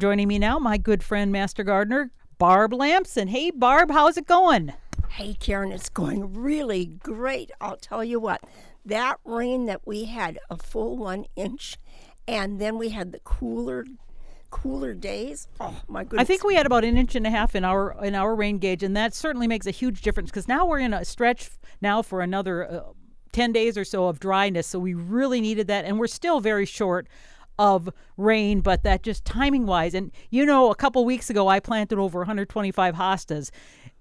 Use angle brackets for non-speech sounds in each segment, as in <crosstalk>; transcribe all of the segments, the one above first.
Joining me now, my good friend, Master Gardener, Barb Lamson. Hey, Barb, how's it going? Hey, Karen, it's going really great. I'll tell you what, that rain that we had, a full one inch, and then we had the cooler, cooler days. Oh my goodness! I think we had about an inch and a half in our in our rain gauge, and that certainly makes a huge difference because now we're in a stretch now for another uh, ten days or so of dryness. So we really needed that, and we're still very short of rain, but that just timing wise. And you know, a couple weeks ago, I planted over 125 hostas.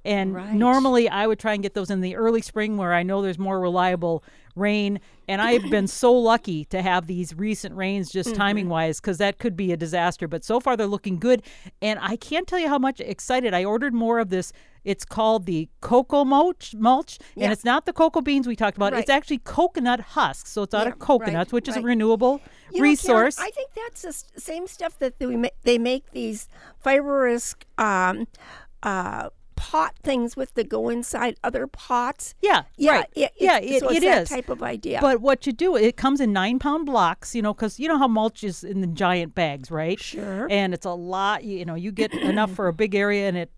And Right. normally I would try and get those in the early spring where I know there's more reliable rain. And I've <clears throat> been so lucky to have these recent rains just mm-hmm. timing wise because that could be a disaster. But so far they're looking good. And I can't tell you how much excited I ordered more of this. It's called the cocoa mulch, mulch Yeah. and it's not the cocoa beans we talked about. It's actually coconut husks. So it's out Yeah, of coconuts, right, which is a renewable You know, Karen, resource. I think that's the same stuff that they, ma- they make these fibrous um, uh, pot things with that go inside other pots. yeah, Yeah, right. it, yeah, it's, it, so it that is. type of idea. But what you do, it comes in nine pound blocks, you know, because you know how mulch is in the giant bags, right? Sure. And it's a lot, you know, you get enough for a big area and it,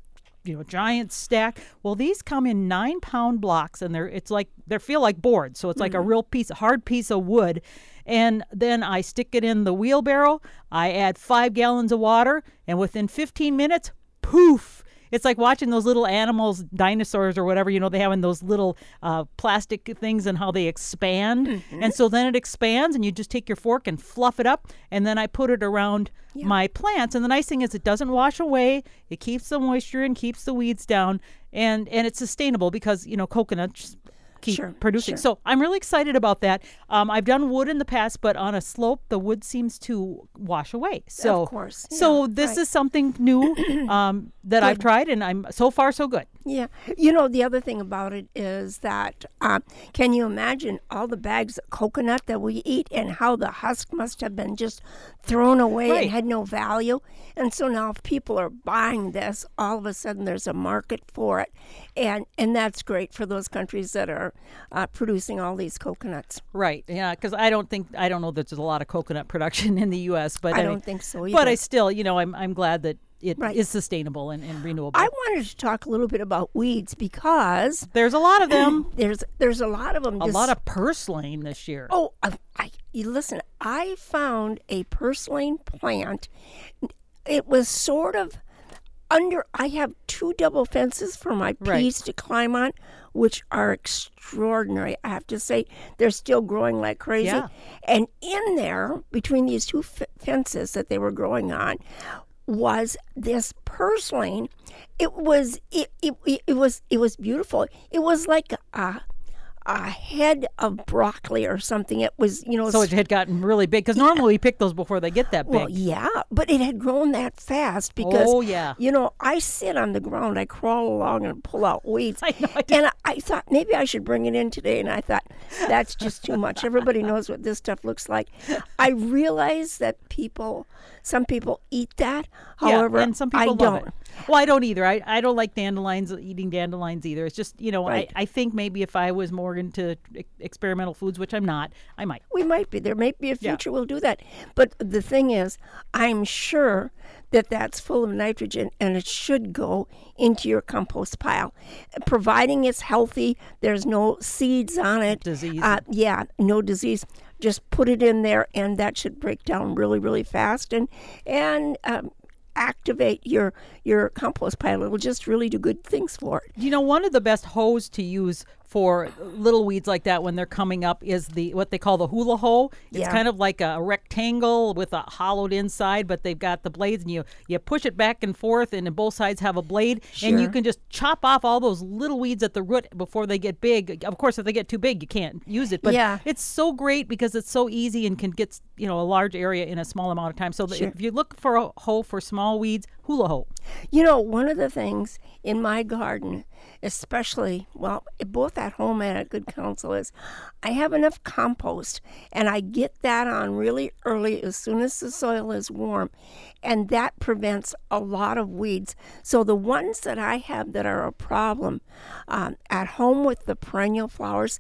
you know, giant stack. Well, these come in nine pound blocks and they're, it's like, they feel like boards. So it's like a hmm. real piece, a hard piece of wood. And then I stick it in the wheelbarrow. I add five gallons of water, and within 15 minutes, poof, it's like watching those little animals, dinosaurs or whatever, you know, they have in those little uh, plastic things and how they expand. And so then it expands, and you just take your fork and fluff it up. And then I put it around my plants. And the nice thing is, it doesn't wash away, it keeps the moisture and keeps the weeds down. And, and it's sustainable because, you know, coconuts keep Sure, producing. sure. So I'm really excited about that. Um, I've done wood in the past, but on a slope, the wood seems to wash away. So, course, so yeah, this right. is something new <coughs> um, that I've tried, and I'm so far so good. Yeah. You know, the other thing about it is that uh, can you imagine all the bags of coconut that we eat and how the husk must have been just thrown away Right. and had no value? And so now, if people are buying this, all of a sudden there's a market for it. And, and that's great for those countries that are uh, producing all these coconuts. Right. Yeah. Because I don't think I don't know that there's a lot of coconut <laughs> production in the U.S., but I mean- don't think so But I still, you know, I'm I'm glad that it is Right. sustainable and, and renewable. I wanted to talk a little bit about weeds because <clears throat> there's a lot of them. <clears throat> there's there's a lot of them. a just lot of purslane this year. Oh, I, I you listen. I found a purslane plant. It was sort of under. I have two double fences for my Right. peas to climb on, which are extraordinary. I have to say, they're still growing like crazy. Yeah. And in there, between these two f- fences that they were growing on, was this purslane. It was it, it, it was it was beautiful. It was like a a head of broccoli or something. It was you know So it had gotten really big because normally we pick those before they get that big. well, yeah, but it had grown that fast oh, because Oh, yeah. you know I sit on the ground, I crawl along and pull out weeds. <laughs> I know, I and I, I thought maybe I should bring it in today, and I thought that's just too much. Everybody knows what this stuff looks like. I realize that people, some people eat that. However, yeah, and some people I don't. it. Well, I don't either. I, I don't like dandelions, eating dandelions either. It's just, you know, Right. I, I think maybe if I was more into experimental foods, which I'm not, I might. We might be. There may be a Yeah. future we'll do that. But the thing is, I'm sure that that's full of nitrogen and it should go into your compost pile. Providing it's healthy, there's no seeds on it. Disease. Uh, yeah, no disease. Just put it in there and that should break down really, really fast. And, and, um, activate your your compost pile. It'll just really do good things for it. You know, one of the best hoes to use for little weeds like that when they're coming up is the what they call the hula hoe. It's Yeah. kind of like a rectangle with a hollowed inside, but they've got the blades, and you you push it back and forth, and both sides have a blade, and you can just chop off all those little weeds at the root before they get big. Of course, if they get too big, you can't use it. But Yeah. it's so great because it's so easy and can get you know a large area in a small amount of time. So Sure. if you look for a hoe for small weeds, hula hoe. You know, one of the things in my garden, especially, well, both at home and at Good Counsel, is I have enough compost and I get that on really early as soon as the soil is warm. And that prevents a lot of weeds. So the ones that I have that are a problem um, at home with the perennial flowers,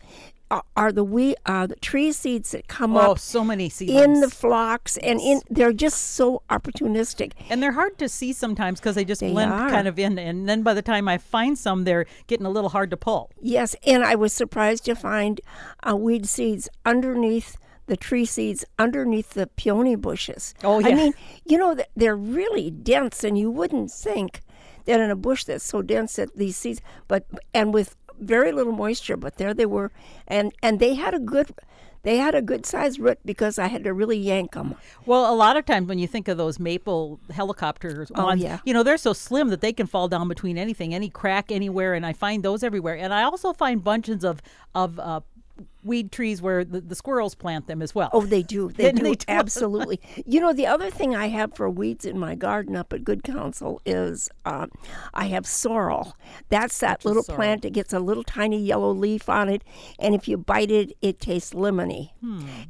are, are the we uh, the tree seeds that come Oh, up so many seedlings. in the phlox, and in they're just so opportunistic. and they're hard to see sometimes because they just They blend are. kind of in. And then by the time I find some, they're getting a little hard to pull. Yes, and I was surprised to find uh, weed seeds underneath the tree seeds underneath the peony bushes. Oh, yeah. I mean, you know, th- they're really dense, and you wouldn't think that in a bush that's so dense that these seeds, but and with very little moisture, but there they were, and and they had a good. They had a good sized root because I had to really yank them. Well, a lot of times when you think of those maple helicopters Oh, ones, yeah. you know, they're so slim that they can fall down between anything, any crack anywhere, and I find those everywhere. And I also find bunches of of uh, weed trees where the, the squirrels plant them as well. Oh, they do. <laughs> They do. they do? Absolutely. you know, the other thing I have for weeds in my garden up at Good Counsel is um, I have sorrel. That's that little plant that gets a little tiny yellow leaf on it, and if you bite it, it tastes lemony.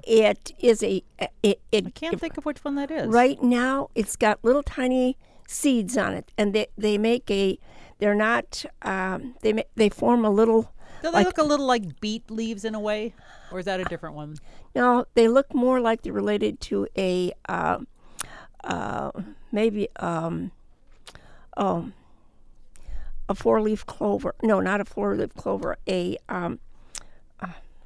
It is a it. it Hmm. I can't think of which one that is. Right now, it's got little tiny seeds on it, and they they make a. They're not. Um, they they form a little. Do they like- look a little like beet leaves in a way, or is that a different one? No, they look more like they're related to a uh, uh, maybe um, oh a four leaf clover. No, not a four leaf clover. A um,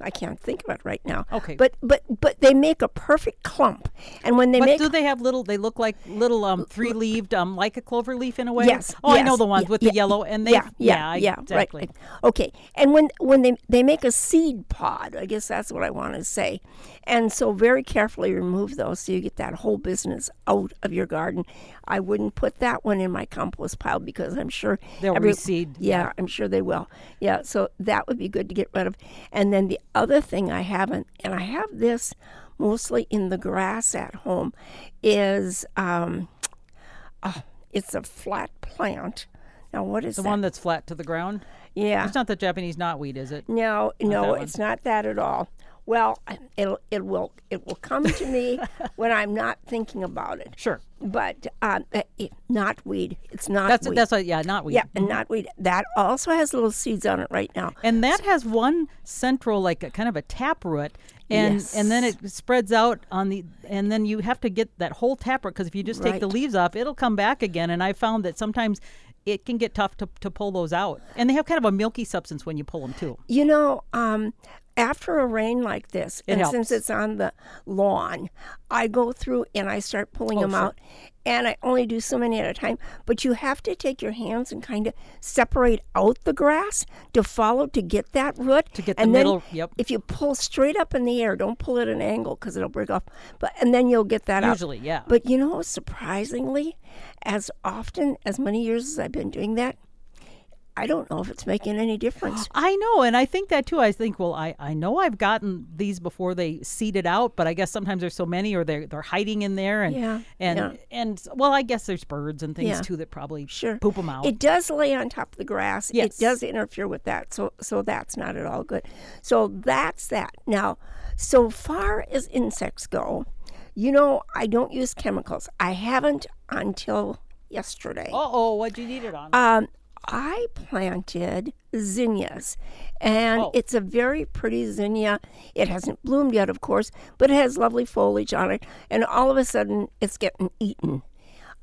I can't think of it right now. Okay. but but but they make a perfect clump, and when they But make do they have little? They look like little um three leaved um like a clover leaf in a way. Yes. Oh, I know the ones yeah, with yeah, the yellow and they. yeah, yeah, yeah, exactly. right. Okay, and when when they they make a seed pod, I guess that's what I want to say, and so very carefully remove those so you get that whole business out of your garden. I wouldn't put that one in my compost pile because I'm sure They'll reseed, Yeah, I'm sure they will. Yeah, so that would be good to get rid of. And then the other thing I haven't, and I have this mostly in the grass at home, is um, oh, it's a flat plant. Now what is The that? one that's flat to the ground. yeah. It's not the Japanese knotweed, is it? No, no, it's not that at all. Well, it'll it will it will come to me <laughs> when I'm not thinking about it. Sure. But um, uh, it, knotweed, it's not That's weed. that's what. Yeah, knotweed. yeah, and knotweed. That also has little seeds on it right now. And that has one central, like a kind of a tap root, and and then it spreads out on the, and then you have to get that whole tap root because if you just take the leaves off, it'll come back again. And I found that sometimes it can get tough to, to pull those out, and they have kind of a milky substance when you pull them too. You know, um, after a rain like this, It and helps. since it's on the lawn, I go through and I start pulling oh, them Oh, sure. out. And I only do so many at a time. But you have to take your hands and kind of separate out the grass to follow to get that root. To get the and middle- Then yep. If you pull straight up in the air, don't pull at an angle because it'll break off. But and then you'll get that out. Usually, yeah. But you know, surprisingly, as often as many years as I've been doing that, I don't know if it's making any difference. <gasps> I know, and I think that too. I think, well, I, I know I've gotten these before they seeded out, but I guess sometimes there's so many, or they're they're hiding in there, and Yeah, and yeah. and well, I guess there's birds and things Yeah. too that probably Sure. poop them out. It does lay on top of the grass. Yes. It does interfere with that. So so that's not at all good. So that's that. Now, so far as insects go, you know, I don't use chemicals. I haven't until yesterday. uh oh, what'd you need it on? Um, I planted zinnias, and Oh. it's a very pretty zinnia. It hasn't bloomed yet, of course, but it has lovely foliage on it, and all of a sudden it's getting eaten.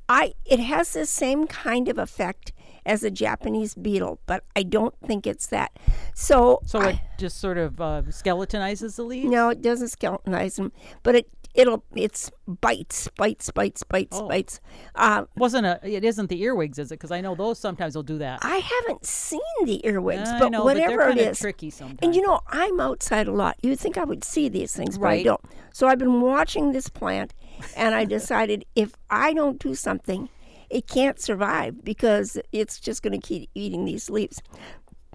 I it has the same kind of effect as a Japanese beetle, but I don't think it's that. So, so I- it just sort of uh, skeletonizes the leaves. no, it doesn't skeletonize them, but it it'll it's bites, bites, bites, bites, Oh. bites. Um, Wasn't a? It isn't the earwigs, is it? Because I know those sometimes will do that. I haven't seen the earwigs, I but know, whatever but it kinda tricky sometimes. And you know, I'm outside a lot. You'd think I would see these things, but I don't. So I've been watching this plant, and I decided <laughs> if I don't do something, it can't survive because it's just going to keep eating these leaves.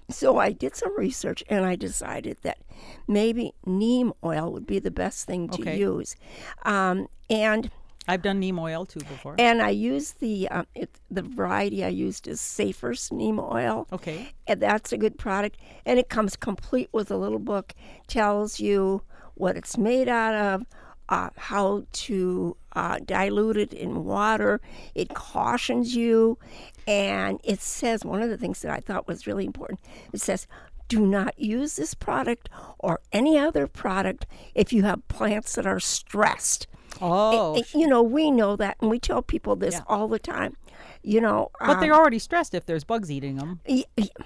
So I did some research, and I decided that maybe neem oil would be the best thing to Okay. use, um, and. I've done neem oil too before. And I used the um, it, the variety I used is Safer's neem oil. Okay. And that's a good product. And it comes complete with a little book, tells you what it's made out of, uh, how to uh, dilute it in water. It cautions you. And it says one of the things that I thought was really important it says, do not use this product or any other product if you have plants that are stressed. Oh, And, you know, we know that, and we tell people this Yeah. all the time. You know, but um, they're already stressed if there's bugs eating them. y-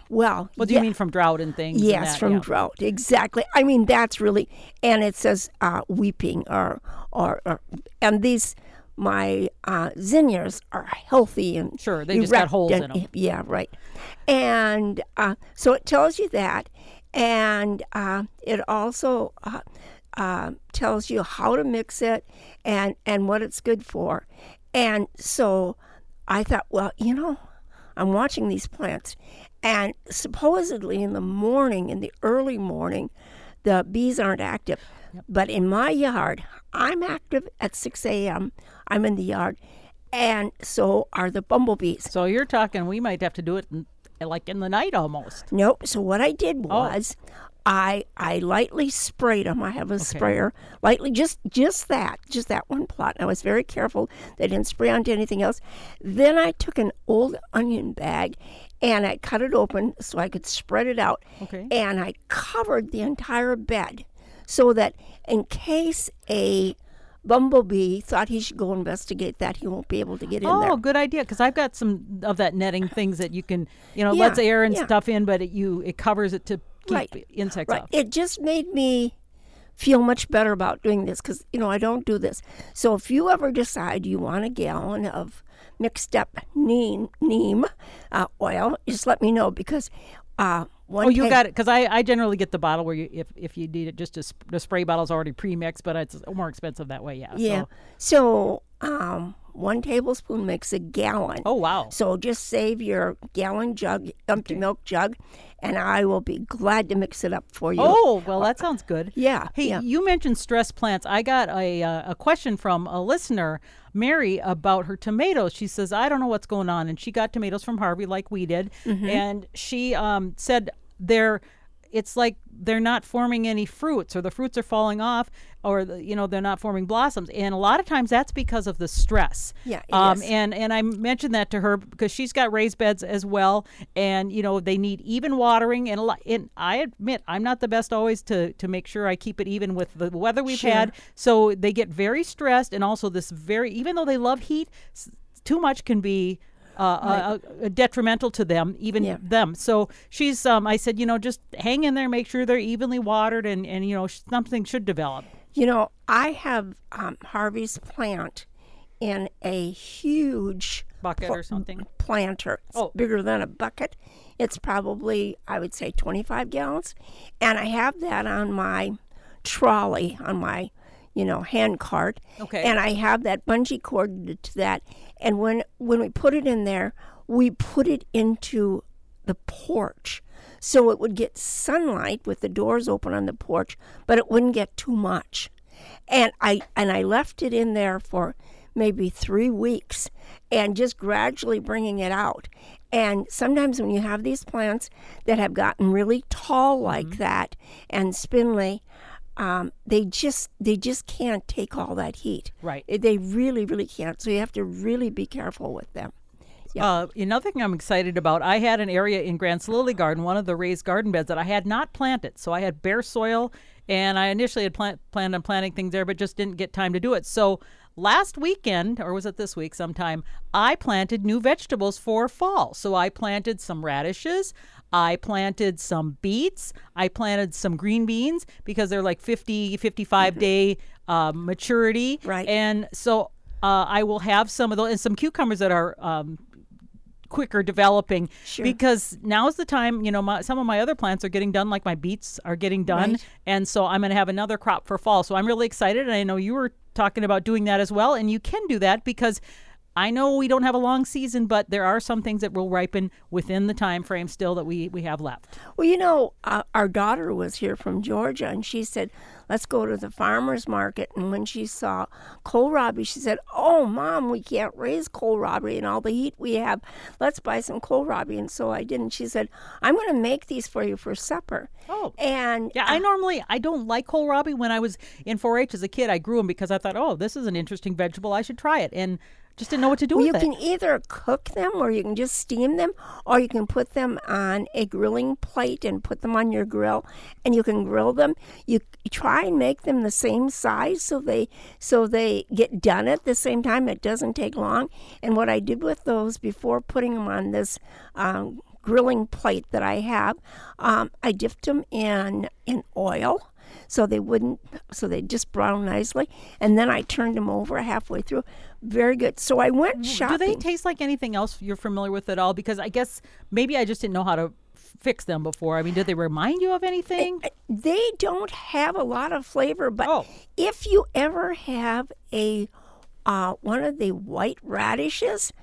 well, What do yeah, you mean from drought and things? and Yes, that? from Yeah. drought. Exactly. I mean, that's really, and it says uh, weeping or, or, or, and these, my uh, zinnias are healthy and Sure, they just got holes and- in 'em. Yeah, right. And uh, so it tells you that, and uh, it also uh, tells you how to mix it and and what it's good for. And so I thought, well, you know, I'm watching these plants, and supposedly in the morning, in the early morning, the bees aren't active. But in my yard, I'm active at 6 a.m. I'm in the yard, and so are the bumblebees. So you're talking we might have to do it in, like in the night almost. Nope. So what I did Oh. I I lightly sprayed them. I have a sprayer, lightly, just just that, just that one plot. And I was very careful. They didn't spray onto anything else. Then I took an old onion bag, and I cut it open so I could spread it out. Okay. And I covered the entire bed, so that in case a bumblebee thought he should go investigate that, he won't be able to get in oh, there. Oh, good idea. Because I've got some of that netting things that you can, you know, Yeah, lets air and yeah. stuff in, but it, you it covers it to keep Right, insects Right. off. It just made me feel much better about doing this because, you know, I don't do this. So if you ever decide you want a gallon of mixed up neem, neem uh, oil, just let me know because uh, one Oh, you got it. Because I, I generally get the bottle where you if if you need it, just to, the spray bottle's already pre-mixed, but it's more expensive that way. Yeah. Yeah. So, So um, one tablespoon makes a gallon. oh wow. So just save your gallon jug, empty milk jug, and I will be glad to mix it up for you. Oh well, that sounds good. yeah. Hey, yeah. you mentioned stress plants. I got a uh, a question from a listener, Mary, about her tomatoes. She says, "I don't know what's going on," and she got tomatoes from Harvey like we did, Mm-hmm. and she um, said they're. It's like they're not forming any fruits, or the fruits are falling off, or the, you know they're not forming blossoms. And a lot of times that's because of the stress. Yeah, Um, is. and and I mentioned that to her because she's got raised beds as well, and you know they need even watering. And a lot. And I admit I'm not the best always to to make sure I keep it even with the weather we've Sure. had. So they get very stressed, and also this very even though they love heat, too much can be. Uh, uh, uh, detrimental to them, even Yeah. them. So she's. Um, I said, you know, just hang in there, make sure they're evenly watered, and and you know something should develop. You know, I have um, Harvey's plant in a huge Bucket pl- or something. planter. It's Oh. bigger than a bucket. It's probably, I would say, 25 gallons. And I have that on my trolley, on my, you know, hand cart. Okay. And I have that bungee cord to that. And when when we put it in there, we put it into the porch. So it would get sunlight with the doors open on the porch, but it wouldn't get too much. And I and I left it in there for maybe 3 weeks and just gradually bringing it out. And sometimes when you have these plants that have gotten really tall like mm-hmm. that and spindly, um, they just they just can't take all that heat. Right. They really really can't. So you have to really be careful with them. Yeah. Uh, another thing I'm excited about, I had an area in Grant's Lily Garden, one of the raised garden beds that I had not planted. So I had bare soil, and I initially had plant, planned on planting things there, but just didn't get time to do it. So last weekend, or was it this week sometime, I planted new vegetables for fall. So I planted some radishes. I planted some beets. I planted some green beans because they're like 50, 55 day uh, maturity. Mm-hmm. Right. And so uh, I will have some of those and some cucumbers that are um, quicker developing Sure. because now's the time you know my, some of my other plants are getting done like my beets are getting done Right. and so i'm going to have another crop for fall so i'm really excited and i know you were talking about doing that as well and you can do that because i know we don't have a long season but there are some things that will ripen within the time frame still that we, we have left Well, you know, uh, our daughter was here from Georgia, and she said, "Let's go to the farmers market." And when she saw kohlrabi, she said, "Oh, mom, we can't raise kohlrabi in all the heat we have. Let's buy some kohlrabi." And so I did. And she said, "I'm going to make these for you for supper." Oh. and Yeah, I normally I don't like kohlrabi. When I was in 4-H as a kid, I grew them because I thought, oh, this is an interesting vegetable. I should try it. And Just didn't know what to do Well, you it. can either cook them or you can just steam them or you can put them on a grilling plate and put them on your grill and you can grill them. You, you try and make them the same size so they so they get done at the same time. It doesn't take long. And what I did with those before putting them on this um, grilling plate that I have, um, I dipped them in in oil so they wouldn't so they just brown nicely and then i turned them over halfway through very good so i went shopping. Do they taste like anything else you're familiar with at all? Because I guess maybe I just didn't know how to fix them before. I mean, did they remind you of anything? they don't have a lot of flavor but Oh. if you ever have a uh, one of the white radishes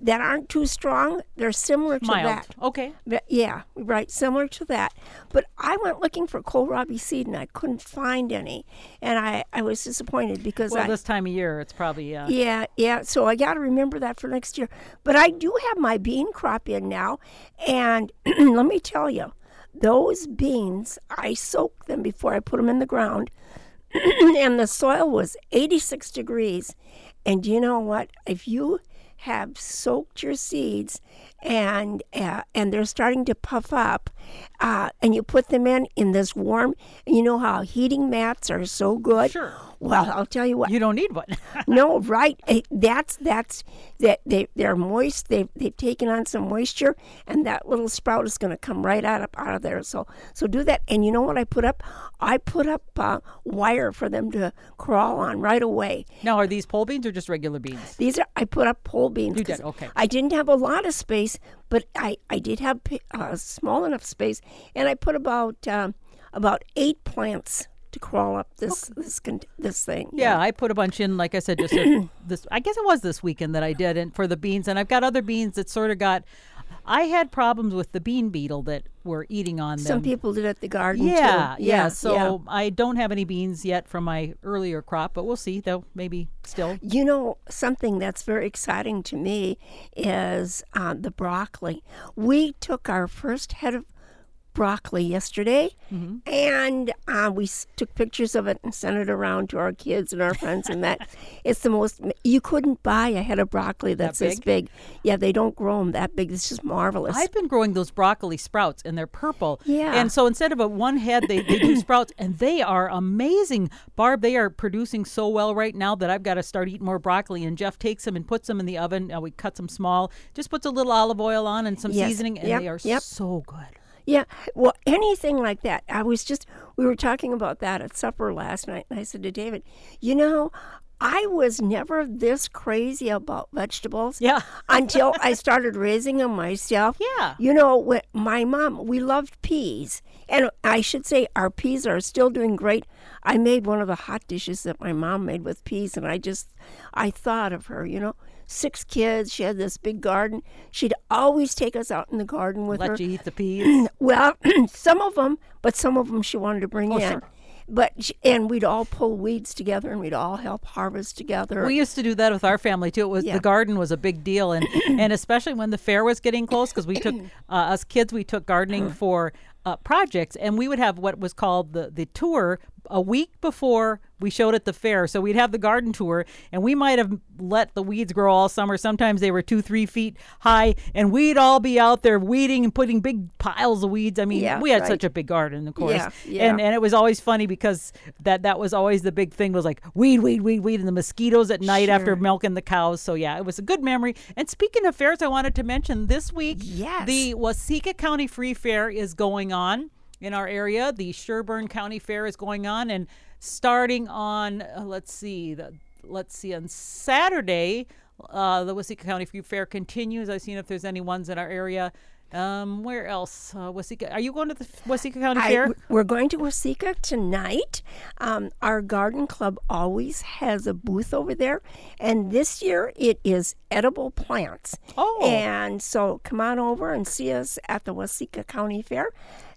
that aren't too strong they're similar to Mild. that Okay. But yeah, right, similar to that. But I went looking for kohlrabi seed and I couldn't find any, and I, I was disappointed because Well, I this time of year, it's probably uh, yeah yeah. So I got to remember that for next year. But I do have my bean crop in now, and <clears throat> let me tell you, those beans I soaked them before I put them in the ground, <clears throat> and the soil was 86 degrees. And you know what? If you have soaked your seeds and uh, and they're starting to puff up, uh, and you put them in in this warm, you know how heating mats are so good. Sure. Well, I'll tell you what. you don't need one. <laughs> no, right? eh, That's that's that they they're moist. They've they've taken on some moisture, and that little sprout is going to come right out of out of there. So so do that. And you know what I put up? I put up uh, wire for them to crawl on right away. now, are these pole beans or just regular beans? These are I put up pole beans. You did, okay. I didn't have a lot of space, but I I did have uh, small enough space, and I put about um, about eight plants to crawl up this this con- this thing. Yeah, I put a bunch in. Like I said, just a, <clears throat> this. I guess it was this weekend that I did, and for the beans, and I've got other beans that sort of got. I had problems with the bean beetle that were eating on them. Some people did at the garden yeah, too. yeah, So I don't have any beans yet from my earlier crop, but we'll see. Though maybe still. You know, something that's very exciting to me is uh, the broccoli. We took our first head of broccoli yesterday, Mm-hmm. and uh, we took pictures of it and sent it around to our kids and our friends. And that <laughs> it's the most you couldn't buy a head of broccoli that's this big. Yeah, they don't grow them that big. It's just marvelous. I've been growing those broccoli sprouts, and they're purple. Yeah. And so instead of a one head, they, they do <clears throat> sprouts, and they are amazing. Barb, they are producing so well right now that I've got to start eating more broccoli. And Jeff takes them and puts them in the oven. Uh, we cut them small, just puts a little olive oil on and some Yes. seasoning, and Yep, they are yep. so good. Yeah, well, anything like that. I was just, we were talking about that at supper last night, and I said to David, you know, I was never this crazy about vegetables. Yeah. <laughs> until I started raising them myself. Yeah. You know, my mom, we loved peas. And I should say our peas are still doing great. I made one of the hot dishes that my mom made with peas, and I just, I thought of her, you know. Six kids. She had this big garden. She'd always take us out in the garden with her. Let you eat the peas. <clears throat> Well, <clears throat> some of them, but some of them she wanted to bring Oh, in. sure. But and we'd all pull weeds together, and we'd all help harvest together. We used to do that with our family too. It was Yeah. the garden was a big deal, and <clears throat> and especially when the fair was getting close, because we took uh, us kids, we took gardening for uh, projects, and we would have what was called the the tour a week before we showed at the fair. So we'd have the garden tour, and we might have let the weeds grow all summer. Sometimes they were two, three feet high, and we'd all be out there weeding and putting big piles of weeds. I mean, Yeah, we had right. such a big garden, of course, Yeah, yeah. and and it was always funny because that that was always the big thing was like weed, weed, weed, weed, and the mosquitoes at night after milking the cows. So yeah, it was a good memory. And speaking of fairs, I wanted to mention this week, Yes. the Waseca County Free Fair is going on in our area. The Sherburne County Fair is going on, and starting on uh, let's see, the, let's see on Saturday, uh, the Waseca County Fair continues. I've seen if there's any ones in our area. Um, where else? Uh, Waseca, are you going to the Waseca County I- Fair? we're going to Waseca tonight. Um, our garden club always has a booth over there, and this year it is edible plants. Oh. and so come on over and see us at the Waseca County Fair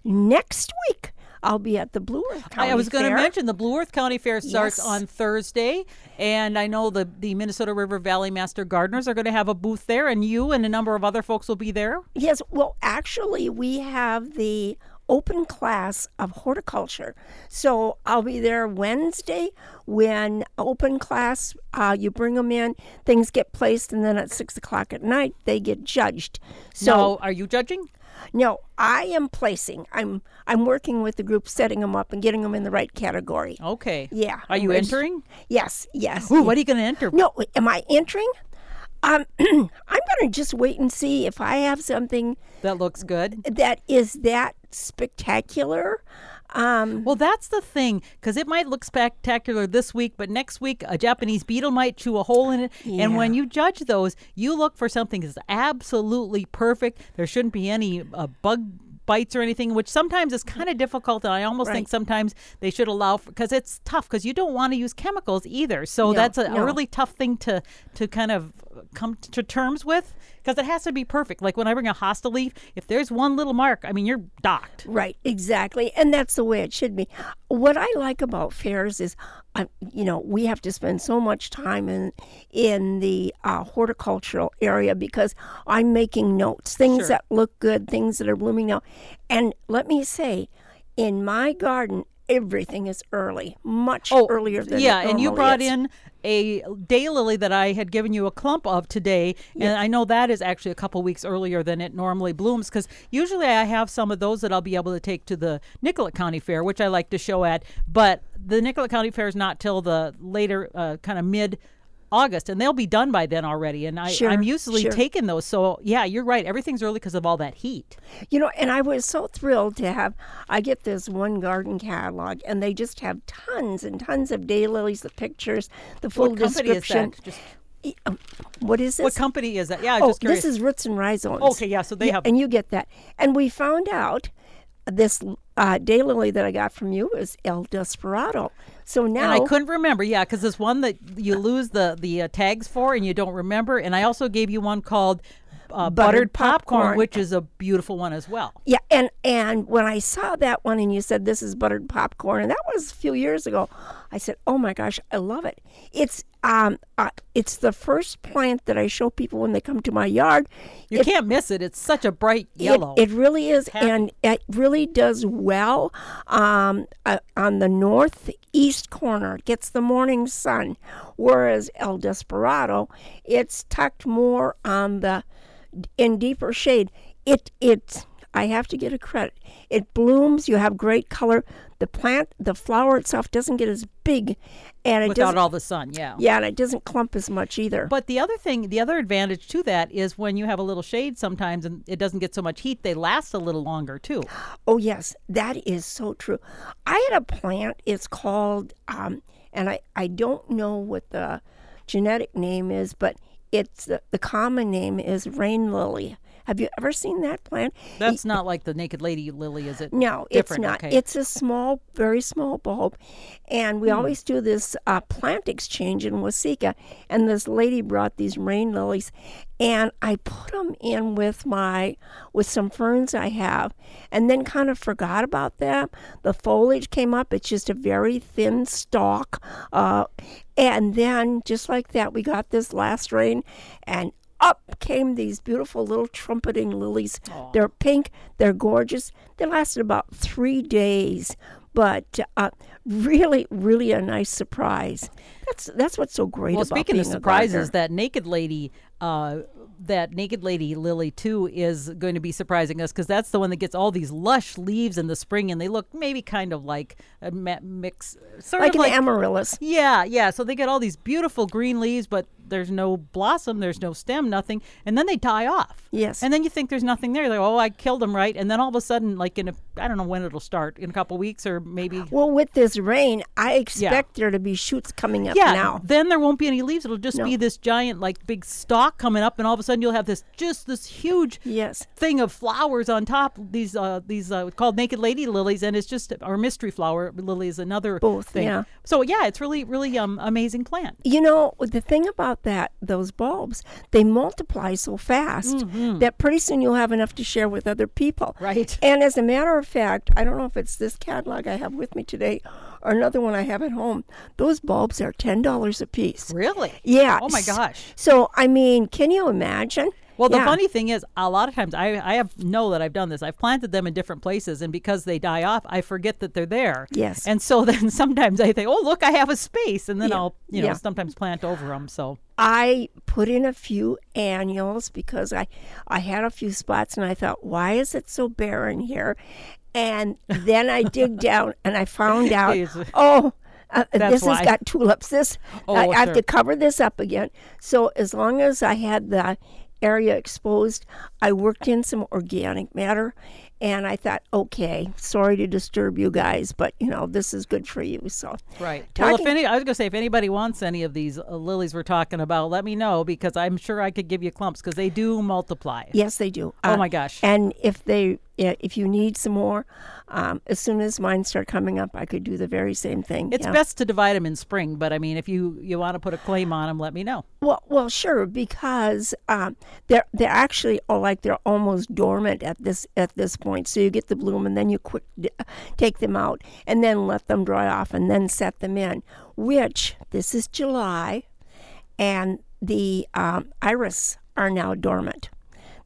next week. I'll be at the Blue Earth County I was going to mention the Blue Earth County Fair starts Yes. on Thursday, and I know the the Minnesota River Valley Master Gardeners are going to have a booth there, and you and a number of other folks will be there. Yes, well, actually, we have the open class of horticulture. So I'll be there Wednesday when open class, uh, you bring them in, things get placed, and then at six o'clock at night, they get judged. So So, are you judging? No, I am placing. I'm I'm working with the group, setting them up and getting them in the right category. Okay. Yeah. Are you Which- entering? Yes, yes. Ooh, what are you going to enter? No, am I entering? Um, <clears throat> I'm going to just wait and see if I have something That looks good. that is that spectacular. Um, Well, that's the thing, because it might look spectacular this week, but next week a Japanese beetle might chew a hole in it. And when you judge those, you look for something that's absolutely perfect. There shouldn't be any uh, bug bites or anything, which sometimes is mm-hmm. kind of difficult. And I almost think sometimes they should allow because it's tough because you don't want to use chemicals either. So No, that's a, a really tough thing to to kind of come to terms with because it has to be perfect. Like when I bring a hosta leaf, if there's one little mark, I mean you're docked. Right, exactly. And that's the way it should be. What I like about fairs is, uh, you know, we have to spend so much time in in the uh, horticultural area because I'm making notes, things Sure. that look good, things that are blooming now. And let me say, in my garden, everything is early, much earlier than Oh, yeah and you brought is. in a daylily that i had given you a clump of today and i know that is actually a couple weeks earlier than it normally blooms because usually i have some of those that i'll be able to take to the nicollet county fair which i like to show at but the nicollet county fair is not till the later uh, kind of mid August, and they'll be done by then already. And I, Sure, I'm usually sure. taking those. So, yeah, you're right. Everything's early because of all that heat. You know, and I was so thrilled to have. I get this one garden catalog, and they just have tons and tons of daylilies, the pictures, the full What is description. that? Just, um, What is this? what company is that? Yeah, I'm oh, this is Roots and Rhizomes. Okay, yeah, so they have- and you get that. And we found out this uh, daylily that I got from you is El Desperado. So now And I couldn't remember, yeah, because there's one that you lose the the uh, tags for and you don't remember. And I also gave you one called uh, buttered, Buttered popcorn, popcorn. which is a beautiful one as well. Yeah, and and when I saw that one and you said this is buttered popcorn, and that was a few years ago, I said, "Oh my gosh, I love it." It's um, uh, it's the first plant that I show people when they come to my yard. You It- can't miss it. It's such a bright yellow. It, really is, and it really does well um, uh, on the northeast corner. It gets the morning sun, whereas El Desperado, it's tucked more on the in deeper shade. It it I have to get a credit. It blooms. You have great color. The plant, the flower itself doesn't get as big, and it without doesn't. all the sun, yeah. yeah, and it doesn't clump as much either. But the other thing, the other advantage to that is when you have a little shade sometimes and it doesn't get so much heat, they last a little longer too. <gasps> Oh yes, that is so true. I had a plant. It's called, um, and I I don't know what the genetic name is, but it's the, the common name is rain lily. Have you ever seen that plant? That's not like the naked lady lily, is it? No, it's not. okay. It's a small, very small bulb, and Hmm. we always do this uh, plant exchange in Waseca. And this lady brought these rain lilies, and I put them in with my with some ferns I have, and then kind of forgot about them. The foliage came up. It's just a very thin stalk, uh, and then just like that, we got this last rain, and up came these beautiful little trumpeting lilies. They're pink, they're gorgeous. They lasted about three days, but uh, really, really a nice surprise. That's that's what's so great Well, about speaking of surprises, that naked lady, uh, that naked lady lily too is going to be surprising us because that's the one that gets all these lush leaves in the spring, and they look maybe kind of like a mix, sort like of an like amaryllis. yeah, yeah. So they get all these beautiful green leaves, but there's no blossom, there's no stem, nothing, and then they die off. Yes. And then you think there's nothing there. Like, oh, I killed them, right? And then all of a sudden, like in a, I don't know when it'll start, in a couple weeks or maybe. Well, with this rain, I expect there to be shoots coming up Yeah, now. then there won't be any leaves. It'll just No. be this giant, like, big stalk coming up, and all of a sudden you'll have this just this huge Yes. thing of flowers on top. These uh, these uh, called naked lady lilies, and it's just our mystery flower lily is another Both, thing. yeah. So yeah, it's really really um amazing plant. You know, the thing about that, those bulbs, they multiply so fast Mm-hmm. that pretty soon you'll have enough to share with other people. Right. And as a matter of fact, I don't know if it's this catalog I have with me today or another one I have at home. Those bulbs are $10 a piece. Really? Yeah. Oh my gosh. So, I mean, can you imagine? Well, the Yeah. funny thing is, a lot of times I, I have know that I've done this. I've planted them in different places, and because they die off, I forget that they're there. Yes. And so <laughs> then sometimes I think, oh, look, I have a space, and then Yeah. I'll, you know, Yeah. sometimes plant over them. So I put in a few annuals because I I had a few spots and I thought, why is it so barren here? And <laughs> then I dig down and I found <laughs> out, oh, uh, this why. has got tulips. This Oh, I, I have to cover this up again. So as long as I had the area exposed, I worked in some organic matter. And I thought, okay, sorry to disturb you guys, but you know this is good for you. So right. Well, if any, I was gonna say, if anybody wants any of these uh, lilies we're talking about, let me know because I'm sure I could give you clumps because they do multiply. Yes, they do. Oh Uh, my gosh. And if they, if you need some more, um, as soon as mine start coming up, I could do the very same thing. It's yeah. best to divide them in spring, but I mean, if you you want to put a claim on them, let me know. Well, well, sure, because um, they're they're actually all like they're almost dormant at this at this point. So you get the bloom, and then you quick d- take them out, and then let them dry off, and then set them in. Which this is July, and the um, iris are now dormant.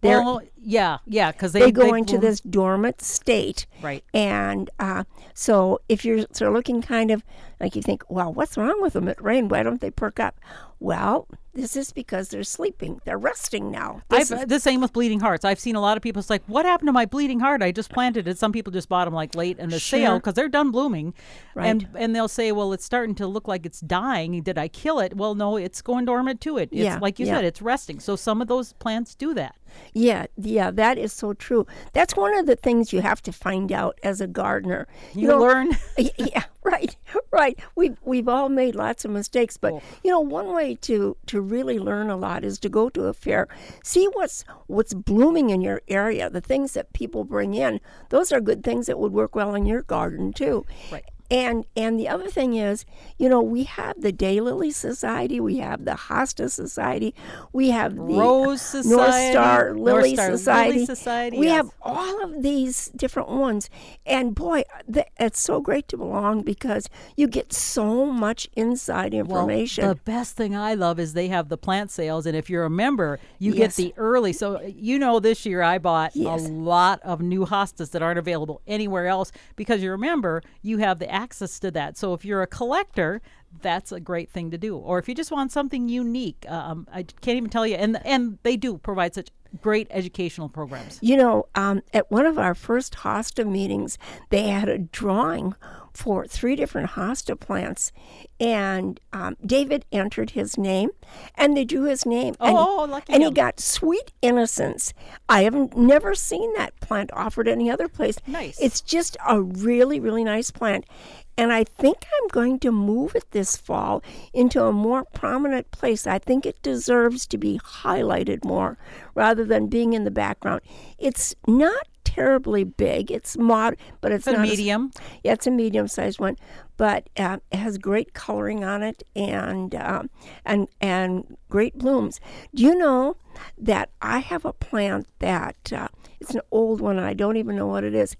They're, Well, yeah, yeah, because they, they go into bloom- this dormant state. Right. And uh, so if you're sort of looking kind of like you think, well, what's wrong with them? It rained. Why don't they perk up? Well, this is because they're sleeping. They're resting now. This I've, is- the same with bleeding hearts. I've seen a lot of people. It's like, what happened to my bleeding heart? I just planted it. Some people just bought them like late in the sale because they're done blooming, Right. and and they'll say, well, it's starting to look like it's dying. Did I kill it? Well, no, it's going dormant to it. It's Yeah, like you yeah. said, it's resting. So some of those plants do that. yeah, yeah, that is so true. That's one of the things you have to find out as a gardener. You, know, learn. <laughs> Yeah right <laughs> right we've we've all made lots of mistakes but oh. you know one way to to really learn a lot is to go to a fair. See what's what's blooming in your area the things that people bring in. Those are good things that would work well in your garden too. Right. And and the other thing is, you know, we have the Daylily Society, we have the Hosta Society, we have the Rose North Society, Star North Lily Star Lily Society. Society, We yes. have all of these different ones, and boy, th- it's so great to belong because you get so much inside information. Well, the best thing I love is they have the plant sales, and if you're a member, you Yes. get the early. So uh, you know, this year I bought Yes. a lot of new hostas that aren't available anywhere else because you're a member. You have the access to that. So if you're a collector. That's a great thing to do, or if you just want something unique, um, I can't even tell you. And and they do provide such great educational programs. You know, um, at one of our first hosta meetings, they had a drawing for three different hosta plants, and um, David entered his name, and they drew his name. and, Oh, lucky And he got Sweet Innocence. I haven't never seen that plant offered any other place. Nice. It's just a really, really nice plant. And I think I'm going to move it this fall into a more prominent place. I think it deserves to be highlighted more rather than being in the background. It's not terribly big. It's mod, but it's It's a medium. yeah, it's a medium-sized one, but uh, it has great coloring on it and um, and and great blooms. Do you know that I have a plant that uh, it's an old one and I don't even know what it is,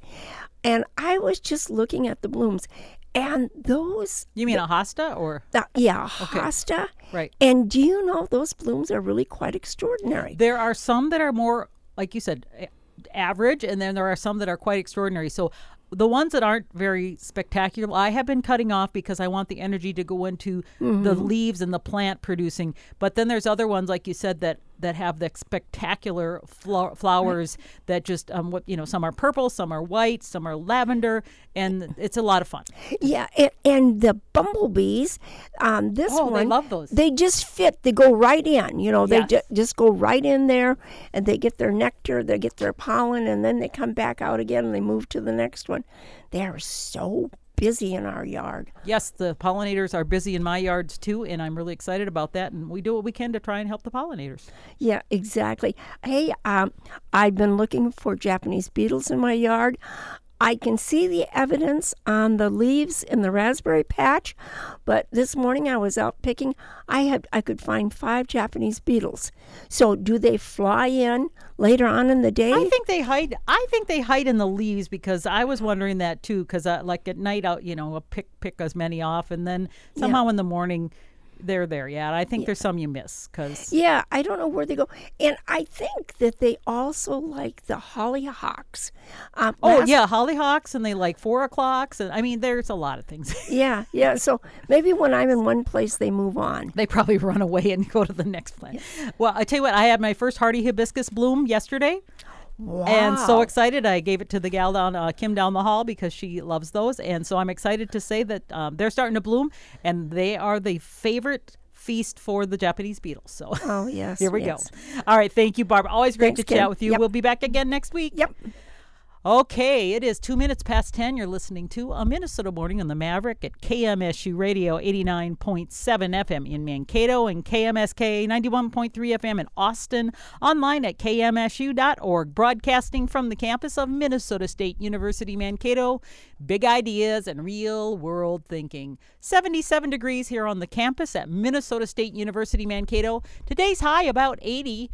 and I was just looking at the blooms, and those You mean a hosta or uh, yeah hosta, right? and do you know those blooms are really quite extraordinary. There are some that are more, like you said, a- average, and then there are some that are quite extraordinary. So the ones that aren't very spectacular, I have been cutting off because I want the energy to go into the mm-hmm. leaves and the plant producing. But then there's other ones, like you said, that that have the spectacular flo- flowers that just um what you know some are purple some are white some are lavender and it's a lot of fun Yeah, and, and the bumblebees, um, this Oh, they one, love those. They just fit. They go right in. You know, they Yes. ju- just go right in there, and they get their nectar, they get their pollen, and then they come back out again, and they move to the next one. They are so busy in our yard. yes the pollinators are busy in my yards too and i'm really excited about that and we do what we can to try and help the pollinators Yeah, exactly. Hey, um, I've been looking for Japanese beetles in my yard. I can see the evidence on the leaves in the raspberry patch, but this morning I was out picking. I had I could find five Japanese beetles. So do they fly in later on in the day? I think they hide. I think they hide in the leaves because I was wondering that too. Because uh, like at night out, you know, I'll pick pick as many off, and then somehow in the morning, They're there, yeah. I think there's some you miss because Yeah, I don't know where they go. And I think that they also like the hollyhocks. Um, oh yeah, hollyhocks and they like four o'clocks and I mean there's a lot of things. <laughs> Yeah, yeah. So maybe when I'm in one place, they move on. they probably run away and <laughs> go to the next plant. Well, I tell you what, I had my first hardy hibiscus bloom yesterday. Wow. And so excited, I gave it to the gal down, uh, Kim down the hall, because she loves those. And so I'm excited to say that um, they're starting to bloom, and they are the favorite feast for the Japanese beetles. So Oh, yes. <laughs> here we yes. go. All right, thank you, Barbara. Always great Thanks, to chat with you. Yep. We'll be back again next week. Yep. Okay, it is two minutes past 10. You're listening to a Minnesota Morning on the Maverick at KMSU Radio 89.7 FM in Mankato and KMSK 91.3 FM in Austin. Online at kmsu.org. Broadcasting from the campus of Minnesota State University Mankato. Big ideas and real world thinking. 77 degrees here on the campus at Minnesota State University Mankato. Today's high about 80